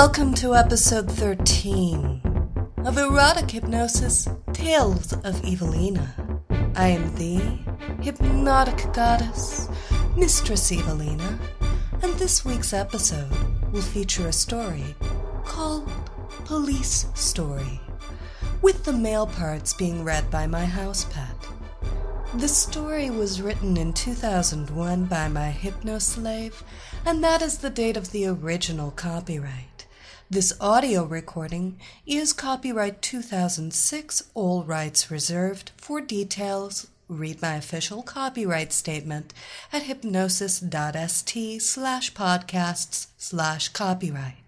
Welcome to episode 13 of Erotic Hypnosis Tales of Evelina. I am the hypnotic goddess, Mistress Evelina, and this week's episode will feature a story called Police Story, with the male parts being read by my house pet. The story was written in 2001 by my hypno slave, and that is the date of the original copyright. This audio recording is copyright 2006, all rights reserved. For details, read my official copyright statement at hypnosis.st slash podcasts slash copyright.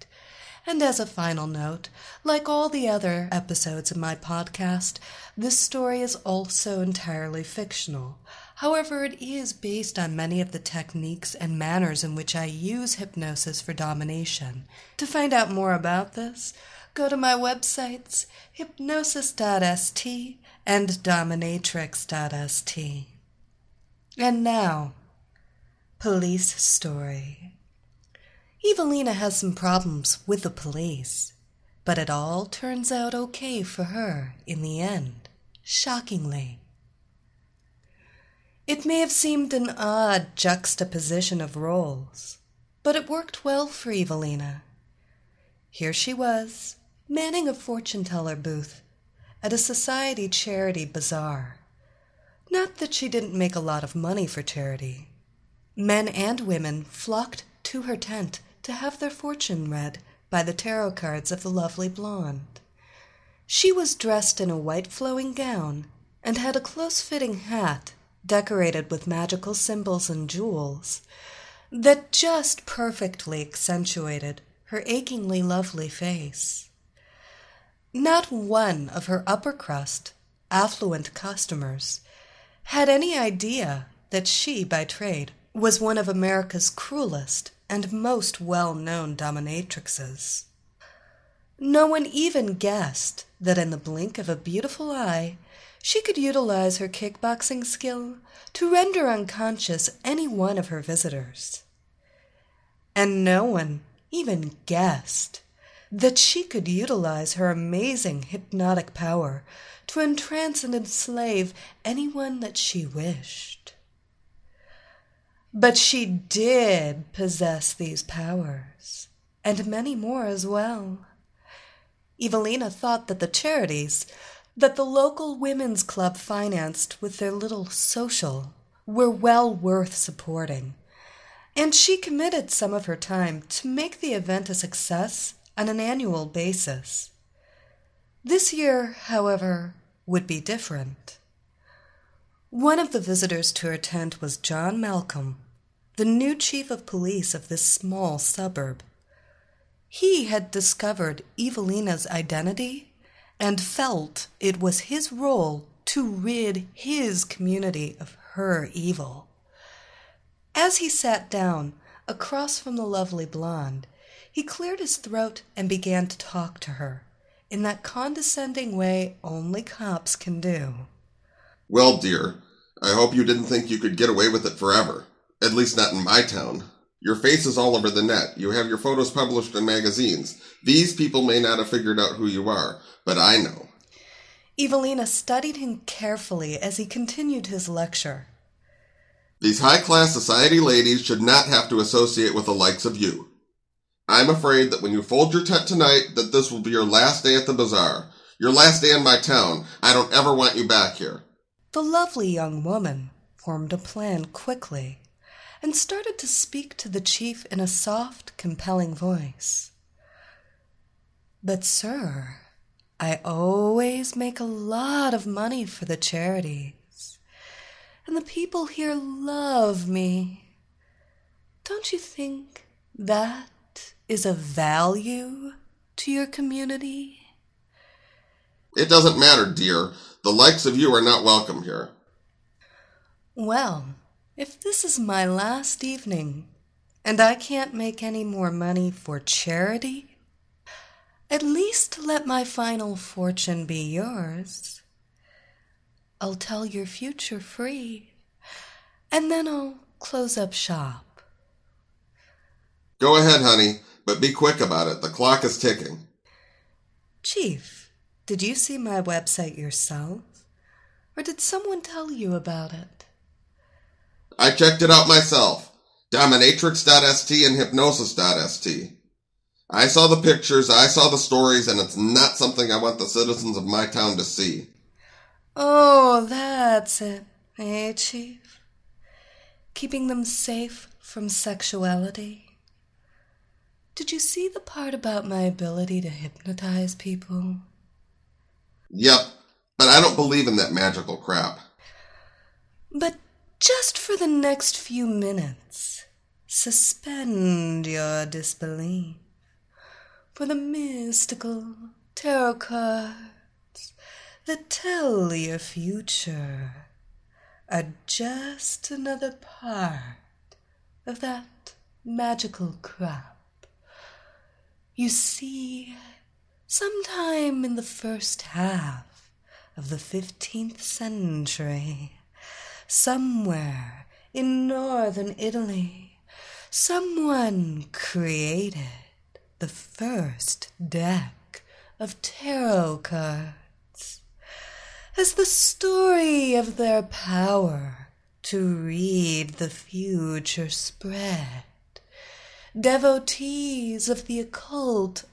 And as a final note, like all the other episodes of my podcast, this story is also entirely fictional. However, it is based on many of the techniques and manners in which I use hypnosis for domination. To find out more about this, go to my websites hypnosis.st and dominatrix.st. And now, police story. Evelina has some problems with the police, but it all turns out okay for her in the end, shockingly. It may have seemed an odd juxtaposition of roles, but it worked well for Evelina. Here she was, manning a fortune teller booth at a society charity bazaar. Not that she didn't make a lot of money for charity. Men and women flocked to her tent to have their fortune read by the tarot cards of the lovely blonde. She was dressed in a white flowing gown and had a close fitting hat decorated with magical symbols and jewels that just perfectly accentuated her achingly lovely face. Not one of her upper crust, affluent customers had any idea that she, by trade, was one of America's cruelest and most well known dominatrixes. No one even guessed that in the blink of a beautiful eye, she could utilize her kickboxing skill to render unconscious any one of her visitors. And no one even guessed that she could utilize her amazing hypnotic power to entrance and enslave anyone that she wished. But she did possess these powers, and many more as well. Evelina thought that the charities that the local women's club financed with their little social were well worth supporting, and she committed some of her time to make the event a success on an annual basis. This year, however, would be different. One of the visitors to her tent was John Malcolm, the new chief of police of this small suburb. He had discovered Evelina's identity and felt it was his role to rid his community of her evil. As he sat down across from the lovely blonde, he cleared his throat and began to talk to her in that condescending way only cops can do. Well, dear, I hope you didn't think you could get away with it forever. At least not in my town. Your face is all over the net. You have your photos published in magazines. These people may not have figured out who you are, but I know. Evelina studied him carefully as he continued his lecture. These high class society ladies should not have to associate with the likes of you. I'm afraid that when you fold your tent tonight, that this will be your last day at the bazaar. Your last day in my town. I don't ever want you back here. The lovely young woman formed a plan quickly and started to speak to the chief in a soft, compelling voice. But, sir, I always make a lot of money for the charities. and the people here love me. Don't you think that is a value to your community? It doesn't matter, dear. The likes of you are not welcome here. Well, if this is my last evening and I can't make any more money for charity, at least let my final fortune be yours. I'll tell your future free, and then I'll close up shop. Go ahead, honey, but be quick about it. The clock is ticking. Chief, did you see my website yourself? Or did someone tell you about it? I checked it out myself. Dominatrix.st and Hypnosis.st. I saw the pictures, I saw the stories, and it's not something I want the citizens of my town to see. Oh, that's it, eh, Chief? Keeping them safe from sexuality. Did you see the part about my ability to hypnotize people? Yep, but I don't believe in that magical crap. But just for the next few minutes, suspend your disbelief. For the mystical tarot cards that tell your future are just another part of that magical crap. You see, sometime in the first half of the 15th century, somewhere in northern Italy, someone created the first deck of tarot cards as the story of their power to read the future spread. Devotees of the occult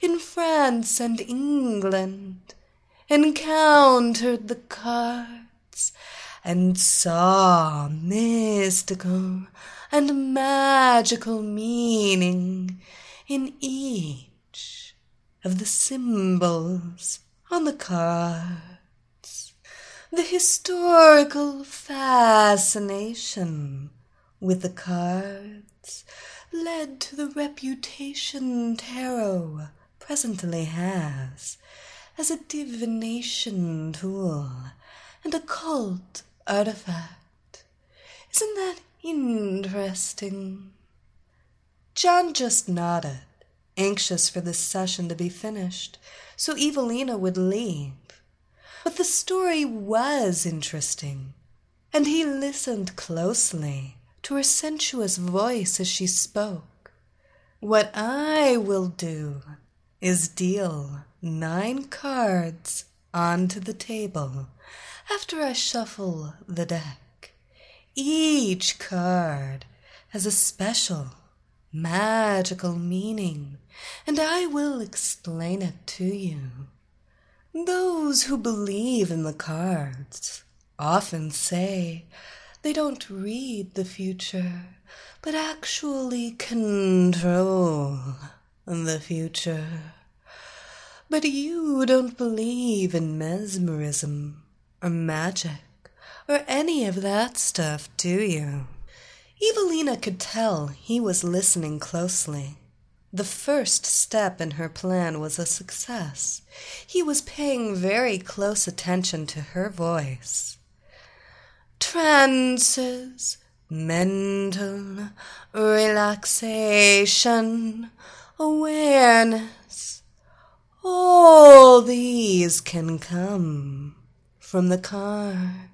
in France and England encountered the cards and saw mystical and magical meaning in each of the symbols on the cards. The historical fascination with the cards led to the reputation tarot presently has as a divination tool and occult artifact. Isn't that interesting? John just nodded, anxious for this session to be finished, so Evelina would leave. But the story was interesting, and he listened closely to her sensuous voice as she spoke. What I will do is deal nine cards onto the table after I shuffle the deck. Each card has a special magical meaning, and I will explain it to you. Those who believe in the cards often say they don't read the future, but actually control the future. But you don't believe in mesmerism or magic or any of that stuff, do you? Evelina could tell he was listening closely. The first step in her plan was a success. He was paying very close attention to her voice. Trances, mental relaxation, awareness, all these can come from the cards.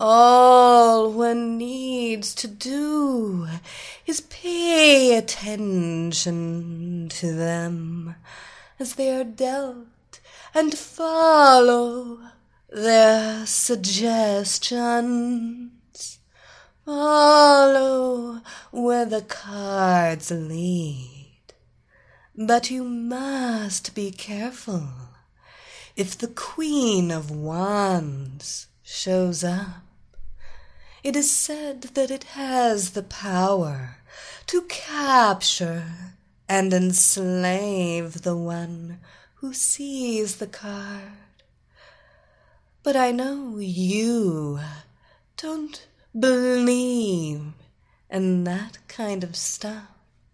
All one needs to do is pay attention to them as they are dealt and follow their suggestions. Follow where the cards lead. But you must be careful. If the Queen of Wands shows up, it is said that it has the power to capture and enslave the one who sees the card. But I know you don't believe in that kind of stuff,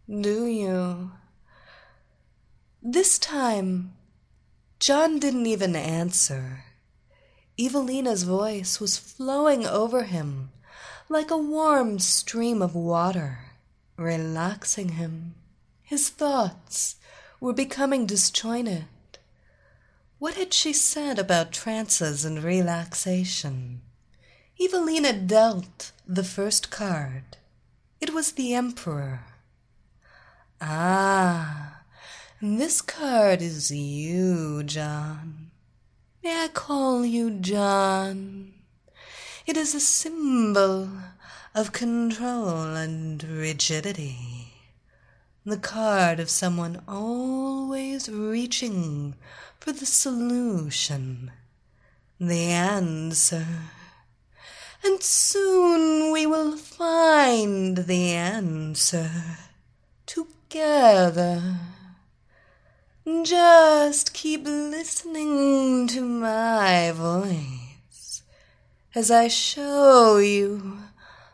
do you? This time, John didn't even answer. Evelina's voice was flowing over him like a warm stream of water, relaxing him. His thoughts were becoming disjointed. What had she said about trances and relaxation? Evelina dealt the first card. It was the Emperor. Ah, this card is you, John. May I call you John? It is a symbol of control and rigidity. The card of someone always reaching for the solution, the answer. And soon we will find the answer together. Just keep listening to my voice as I show you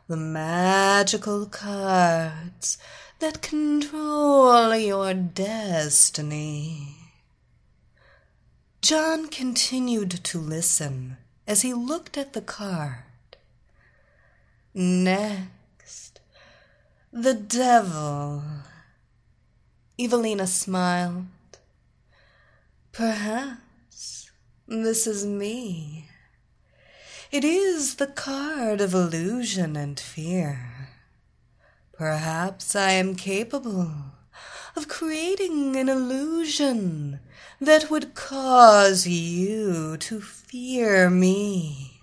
the magical cards that control your destiny. John continued to listen as he looked at the card. Next, the devil. Evelina smiled. Perhaps this is me. It is the card of illusion and fear. Perhaps I am capable of creating an illusion that would cause you to fear me.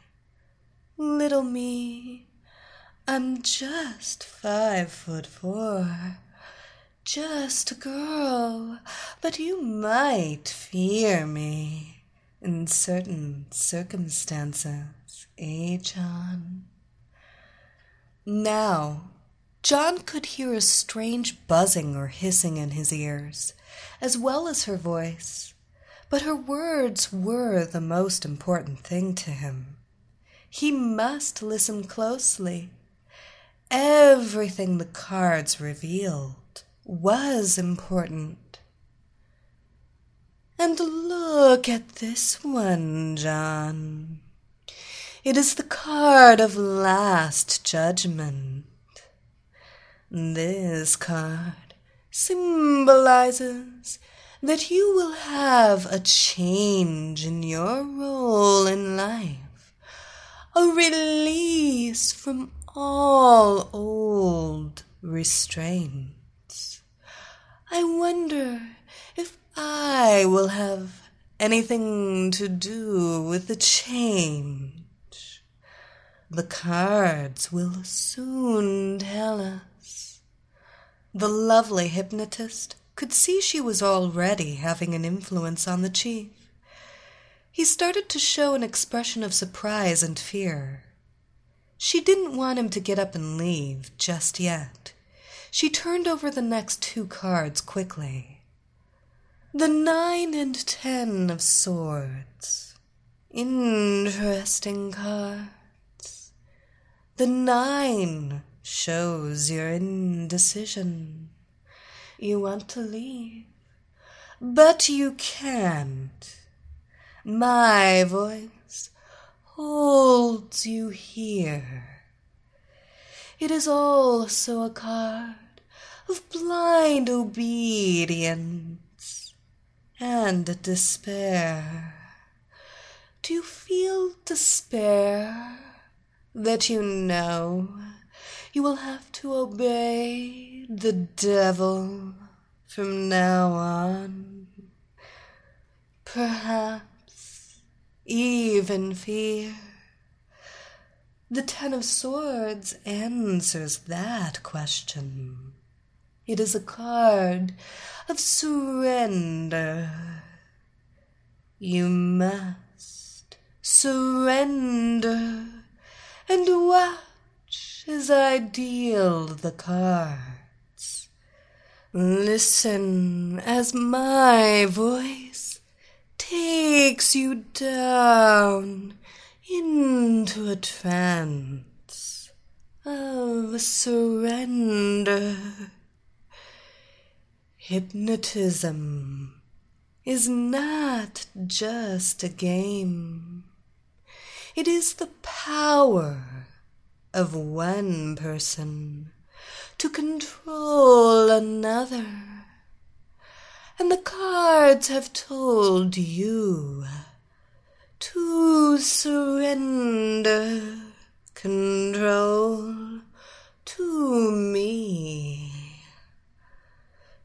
Little me, I'm just five foot four, just a girl, but you might fear me in certain circumstances, John? Now, John could hear a strange buzzing or hissing in his ears, as well as her voice, but her words were the most important thing to him. He must listen closely. Everything the cards revealed was important. And look at this one, John. It is the card of last judgment. This card symbolizes that you will have a change in your role in life, a release from all old restraints. I wonder if I will have anything to do with the change. The cards will soon tell us. The lovely hypnotist could see she was already having an influence on the chief. He started to show an expression of surprise and fear. She didn't want him to get up and leave just yet. She turned over the next two cards quickly. The nine and ten of swords. Interesting cards. The nine shows your indecision. You want to leave, but you can't. My voice holds you here. It is also a card of blind obedience and despair. Do you feel despair that you know you will have to obey the devil from now on? Perhaps even fear. The Ten of Swords answers that question. It is a card of surrender. You must surrender and watch as I deal the cards. Listen as my voice takes you down into a trance of surrender. Hypnotism is not just a game. It is the power of one person to control another. And the cards have told you to surrender control to me.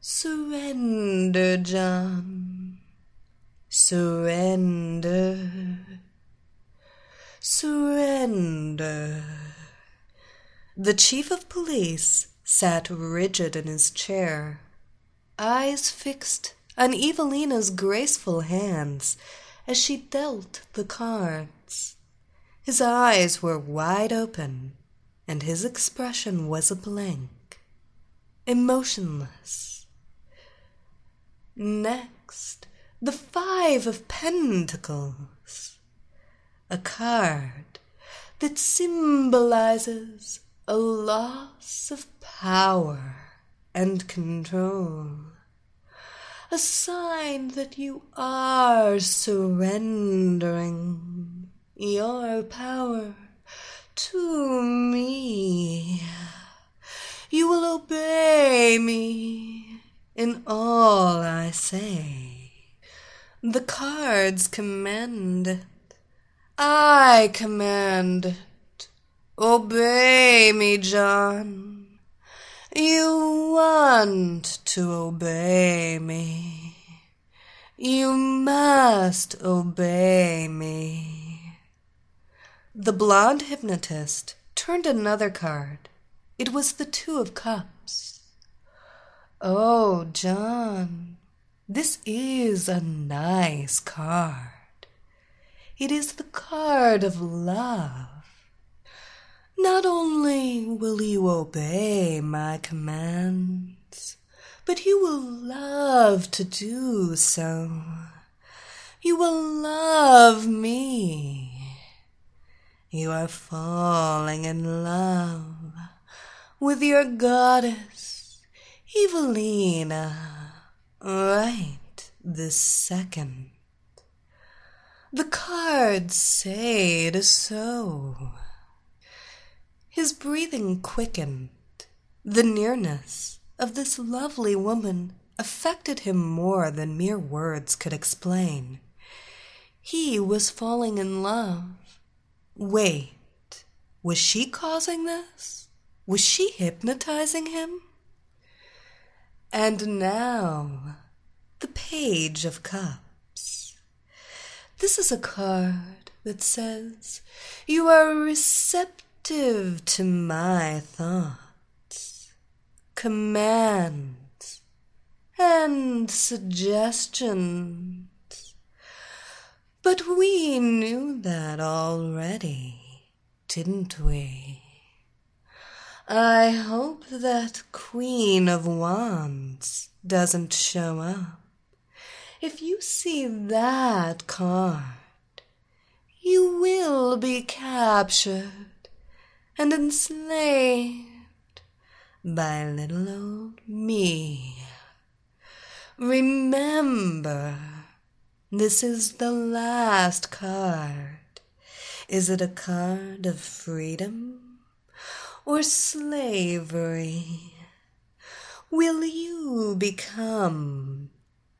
Surrender, John. Surrender. Surrender. The chief of police sat rigid in his chair, eyes fixed on Evelina's graceful hands as she dealt the cards. His eyes were wide open, and his expression was a blank, emotionless. Next, the Five of Pentacles, a card that symbolizes a loss of power and control a sign that you are surrendering your power to me. You will obey me in all I say. The cards command. I command. Oh, obey me, John. You want to obey me. You must obey me. The blonde hypnotist turned another card. It was the Two of Cups. Oh, John, this is a nice card. It is the card of love. Not only will you obey my commands, but you will love to do so. You will love me. You are falling in love with your goddess, Evelina, right this second. The cards say it is so. His breathing quickened. The nearness of this lovely woman affected him more than mere words could explain. He was falling in love. Wait, was she causing this? Was she hypnotizing him? And now, the Page of Cups. This is a card that says you are receptive receptive to my thoughts, commands, and suggestions. But we knew that already, didn't we? I hope that Queen of Wands doesn't show up. If you see that card, you will be captured and enslaved by little old me. Remember, this is the last card. Is it a card of freedom or slavery? Will you become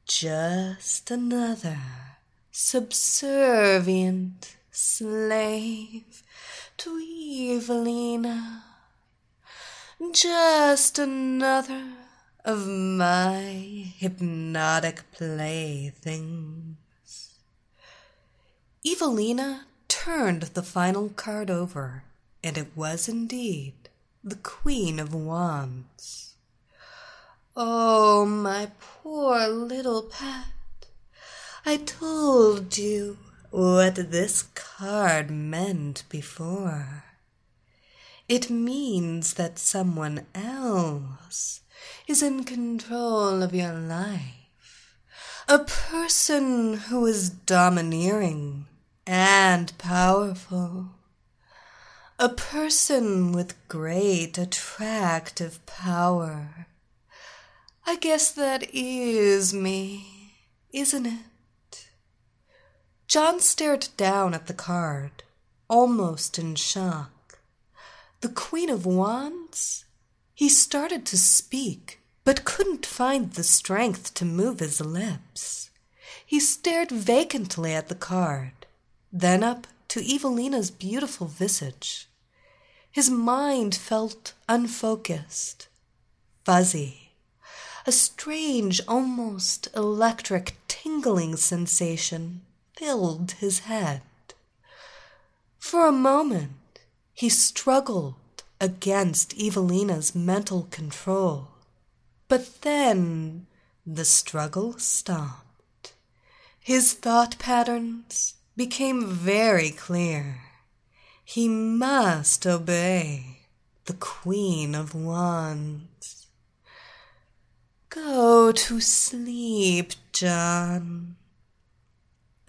just another subservient slave to Evelina. Just another of my hypnotic playthings. Evelina turned the final card over, and it was indeed the Queen of Wands. Oh, my poor little pet, I told you what this card meant before. It means that someone else is in control of your life. A person who is domineering and powerful. A person with great attractive power. I guess that is me, isn't it? John stared down at the card, almost in shock. The Queen of Wands? He started to speak, but couldn't find the strength to move his lips. He stared vacantly at the card, then up to Evelina's beautiful visage. His mind felt unfocused, fuzzy. A strange, almost electric tingling sensation filled his head. For a moment, he struggled against Evelina's mental control. But then the struggle stopped. His thought patterns became very clear. He must obey the Queen of Wands. Go to sleep, John.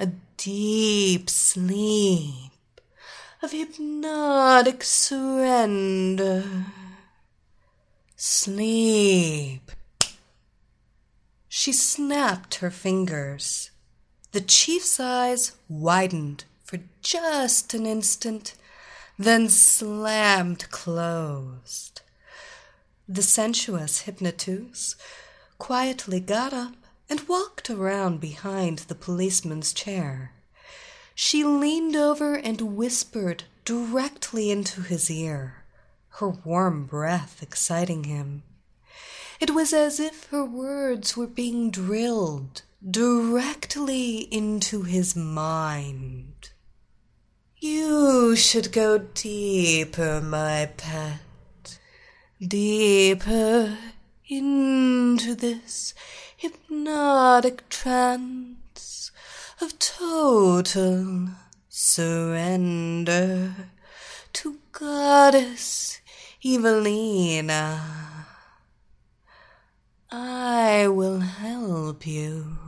A deep sleep of hypnotic surrender. Sleep. She snapped her fingers. The chief's eyes widened for just an instant, then slammed closed. The sensuous hypnotist quietly got up and walked around behind the policeman's chair. She leaned over and whispered directly into his ear, her warm breath exciting him. It was as if her words were being drilled directly into his mind. You should go deeper, my pet, deeper into this hypnotic trance of total surrender to Goddess Evelina. I will help you.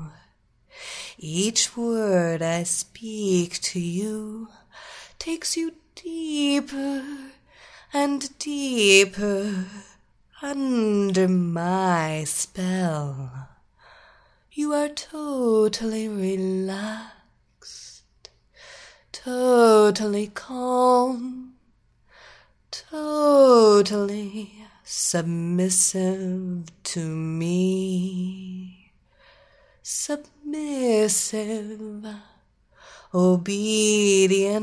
Each word I speak to you takes you deeper and deeper under my spell. You are totally relaxed, totally calm, totally submissive to me. Submissive, obedient,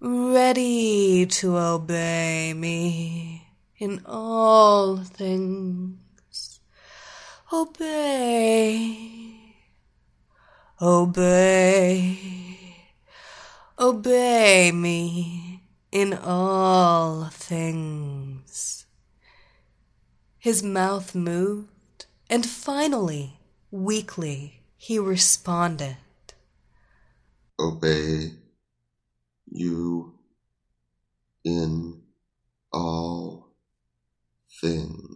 ready to obey me in all things Obey, obey, obey me in all things. His mouth moved, and finally, weakly, he responded. Obey you in all things.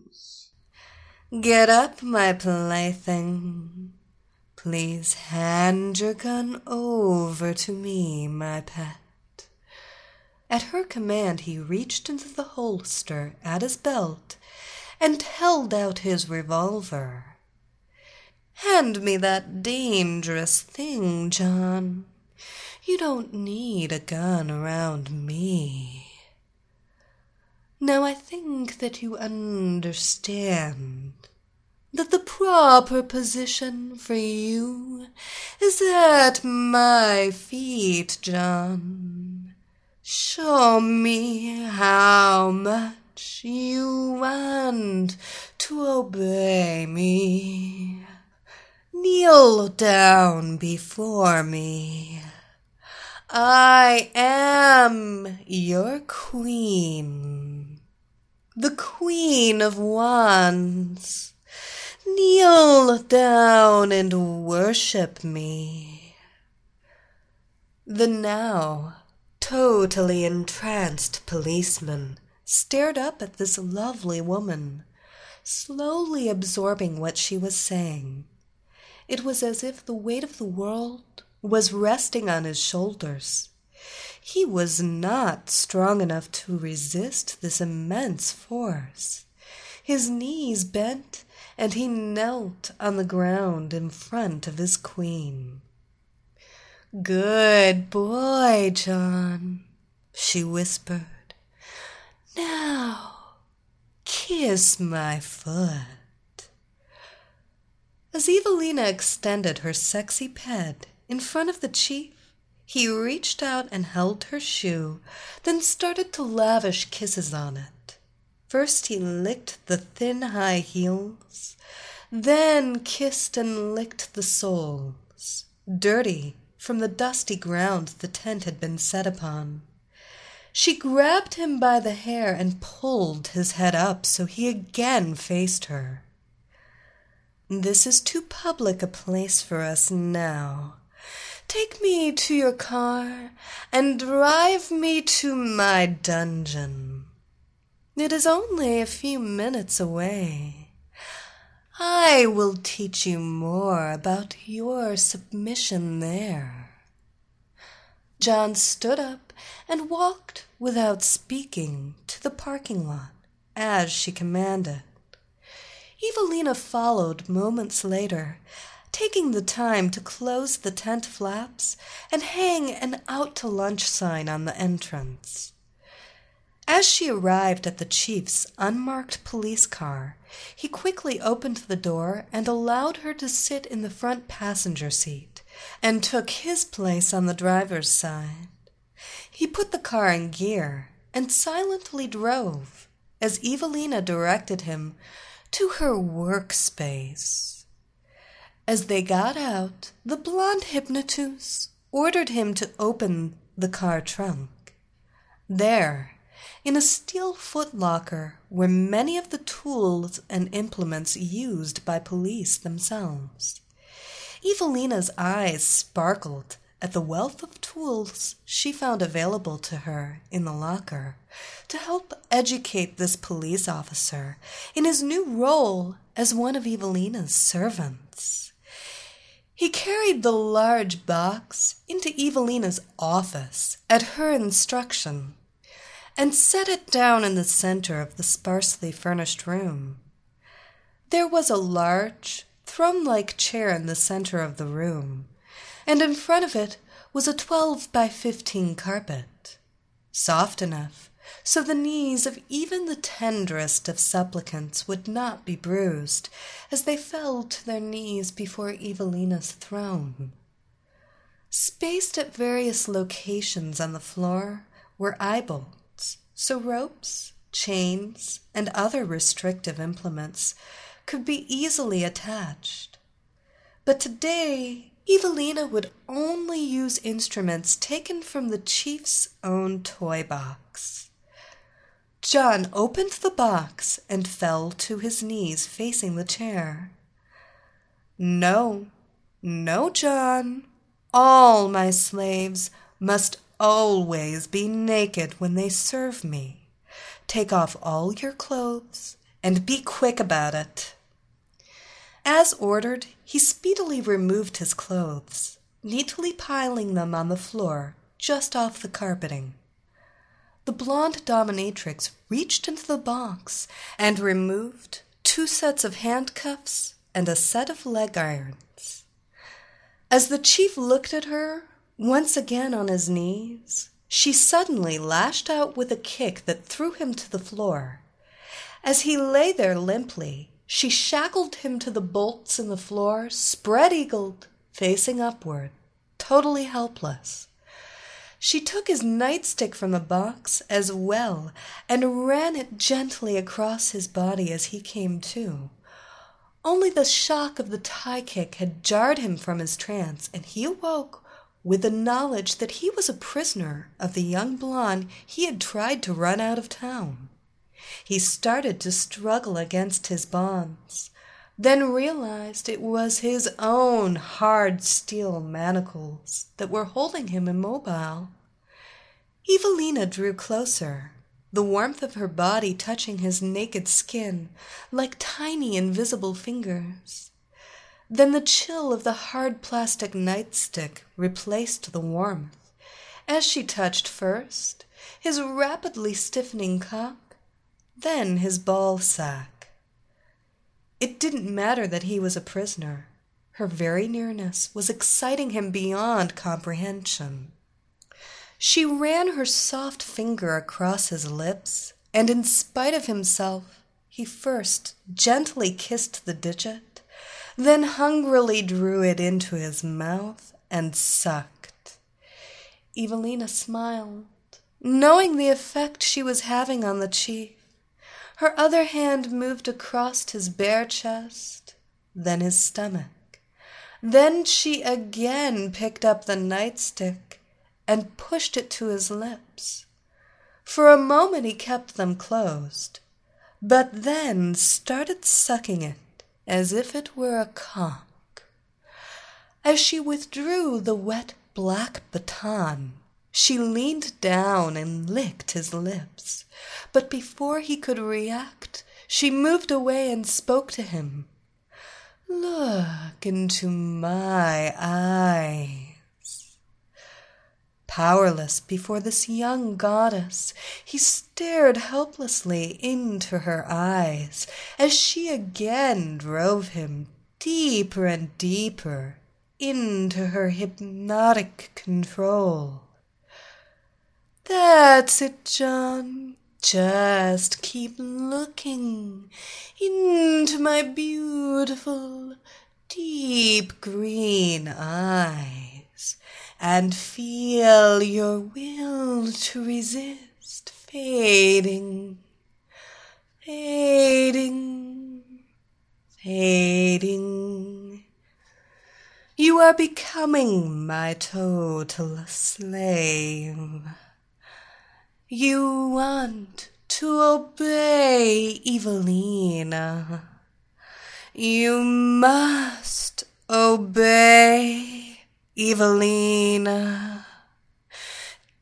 Get up, my plaything. Please hand your gun over to me, my pet. At her command, he reached into the holster at his belt and held out his revolver. Hand me that dangerous thing, John. You don't need a gun around me. Now I think that you understand that the proper position for you is at my feet, John. Show me how much you want to obey me. Kneel down before me. I am your queen, the queen of wands. Kneel down and worship me. The now totally entranced policeman stared up at this lovely woman, slowly absorbing what she was saying. It was as if the weight of the world was resting on his shoulders. He was not strong enough to resist this immense force. His knees bent, and he knelt on the ground in front of his queen. Good boy, John, she whispered. Now, kiss my foot. As Evelina extended her sexy ped in front of the chief, he reached out and held her shoe, then started to lavish kisses on it. First he licked the thin high heels, then kissed and licked the soles, dirty from the dusty ground the tent had been set upon. She grabbed him by the hair and pulled his head up so he again faced her. This is too public a place for us now, Take me to your car and drive me to my dungeon. It is only a few minutes away. I will teach you more about your submission there. John stood up and walked without speaking to the parking lot as she commanded. Evelina followed moments later taking the time to close the tent flaps and hang an out to lunch sign on the entrance. As she arrived at the chief's unmarked police car, he quickly opened the door and allowed her to sit in the front passenger seat and took his place on the driver's side. He put the car in gear and silently drove as Evelina directed him to her workspace. As they got out, the blonde hypnotist ordered him to open the car trunk. There, in a steel footlocker, were many of the tools and implements used by police themselves. Evelina's eyes sparkled at the wealth of tools she found available to her in the locker to help educate this police officer in his new role as one of Evelina's servants. He carried the large box into Evelina's office at her instruction and set it down in the center of the sparsely furnished room. There was a large, throne like chair in the center of the room, and in front of it was a twelve by fifteen carpet, soft enough so the knees of even the tenderest of supplicants would not be bruised as they fell to their knees before Evelina's throne. Spaced at various locations on the floor were eye bolts, so ropes, chains, and other restrictive implements could be easily attached. But today, Evelina would only use instruments taken from the chief's own toy box. John opened the box and fell to his knees facing the chair. No, no, John. All my slaves must always be naked when they serve me. Take off all your clothes and be quick about it. As ordered, he speedily removed his clothes, neatly piling them on the floor just off the carpeting the blonde dominatrix reached into the box and removed two sets of handcuffs and a set of leg irons. As the chief looked at her, once again on his knees, she suddenly lashed out with a kick that threw him to the floor. As he lay there limply, she shackled him to the bolts in the floor, spread eagled, facing upward, totally helpless. She took his nightstick from the box as well and ran it gently across his body as he came to. Only the shock of the Thai kick had jarred him from his trance, and he awoke with the knowledge that he was a prisoner of the young blonde he had tried to run out of town. He started to struggle against his bonds, then realized it was his own hard steel manacles that were holding him immobile. Evelina drew closer, the warmth of her body touching his naked skin like tiny invisible fingers. Then the chill of the hard plastic nightstick replaced the warmth, as she touched first his rapidly stiffening cock, then his ball sack. It didn't matter that he was a prisoner. Her very nearness was exciting him beyond comprehension. She ran her soft finger across his lips, and in spite of himself, he first gently kissed the digit, then hungrily drew it into his mouth and sucked. Evilena smiled, knowing the effect she was having on the chief. Her other hand moved across his bare chest, then his stomach. Then she again picked up the nightstick and pushed it to his lips. For a moment he kept them closed, but then started sucking it as if it were a conch. As she withdrew the wet black baton, she leaned down and licked his lips, but before he could react, she moved away and spoke to him. Look into my eyes. Powerless before this young goddess, he stared helplessly into her eyes as she again drove him deeper and deeper into her hypnotic control. That's it, John. Just keep looking into my beautiful, deep green eyes and feel your will to resist fading, fading, fading. You are becoming my total slave. You want to obey Evilena. You must obey Evilena.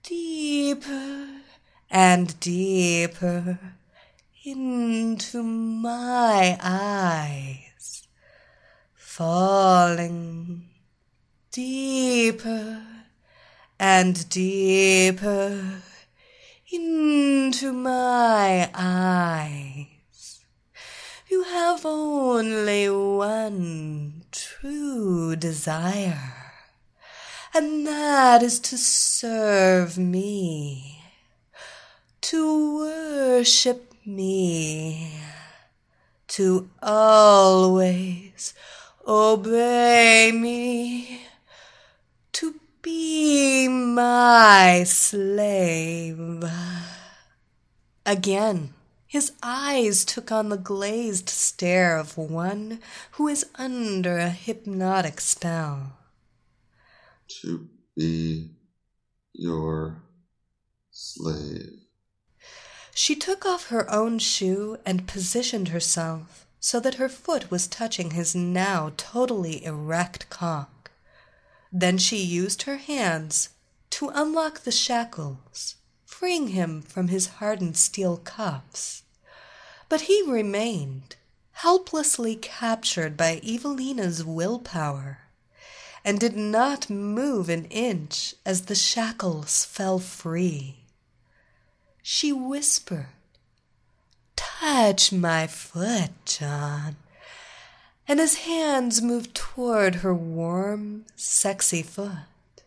Deeper and deeper into my eyes, falling deeper and deeper into my eyes. You have only one true desire, and that is to serve me, to worship me, to always obey me, be my slave. Again, his eyes took on the glazed stare of one who is under a hypnotic spell. To be your slave. She took off her own shoe and positioned herself so that her foot was touching his now totally erect cock. Then she used her hands to unlock the shackles, freeing him from his hardened steel cuffs. But he remained, helplessly captured by Evilena's willpower, and did not move an inch as the shackles fell free. She whispered, Touch my foot, John. And his hands moved toward her warm, sexy foot.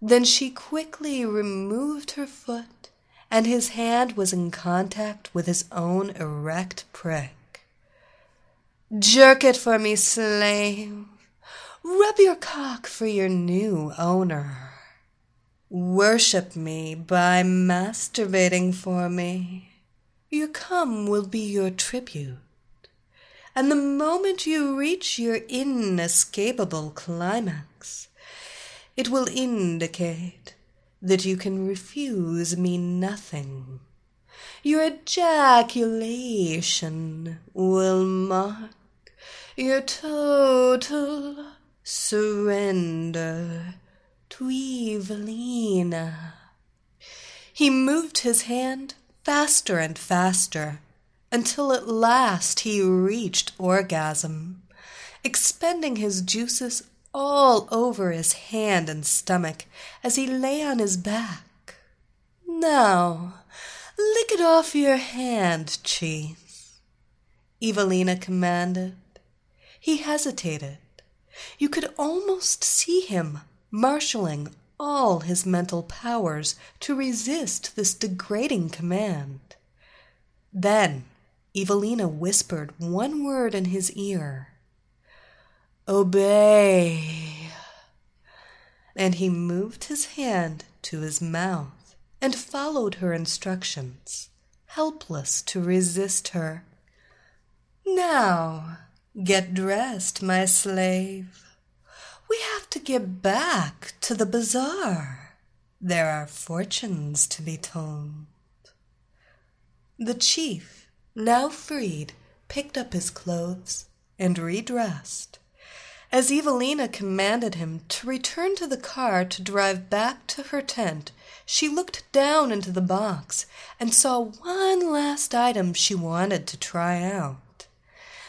Then she quickly removed her foot, and his hand was in contact with his own erect prick. Jerk it for me, slave. Rub your cock for your new owner. Worship me by masturbating for me. Your cum will be your tribute. And the moment you reach your inescapable climax, it will indicate that you can refuse me nothing. Your ejaculation will mark your total surrender to Evilena. He moved his hand faster and faster until at last he reached orgasm, expending his juices all over his hand and stomach as he lay on his back. Now, lick it off your hand, Chief, Evilena commanded. He hesitated. You could almost see him marshaling all his mental powers to resist this degrading command. Then Evilena whispered one word in his ear Obey. And he moved his hand to his mouth and followed her instructions, helpless to resist her. Now, get dressed, my slave. We have to get back to the bazaar. There are fortunes to be told. The chief, now freed, picked up his clothes and redressed. As Evilena commanded him to return to the car to drive back to her tent, she looked down into the box and saw one last item she wanted to try out.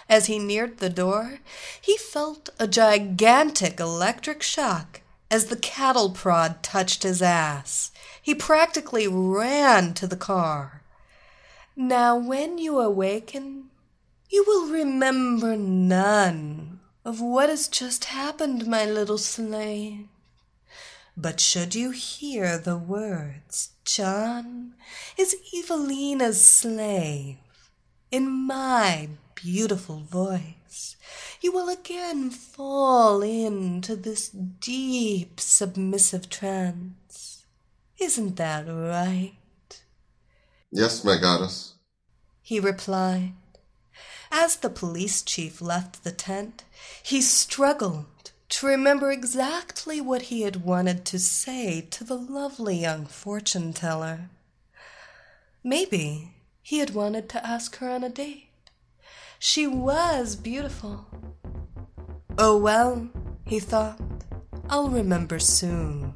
As he neared the door, he felt a gigantic electric shock as the cattle prod touched his ass. He practically ran to the car. Now, when you awaken, you will remember none of what has just happened, my little slave. But should you hear the words, John is Evilena's slave, in my beautiful voice, you will again fall into this deep, submissive trance. Isn't that right? Yes, my goddess. he replied. As the police chief left the tent, he struggled to remember exactly what he had wanted to say to the lovely young fortune teller. Maybe he had wanted to ask her on a date. She was beautiful. Oh well, he thought, I'll remember soon.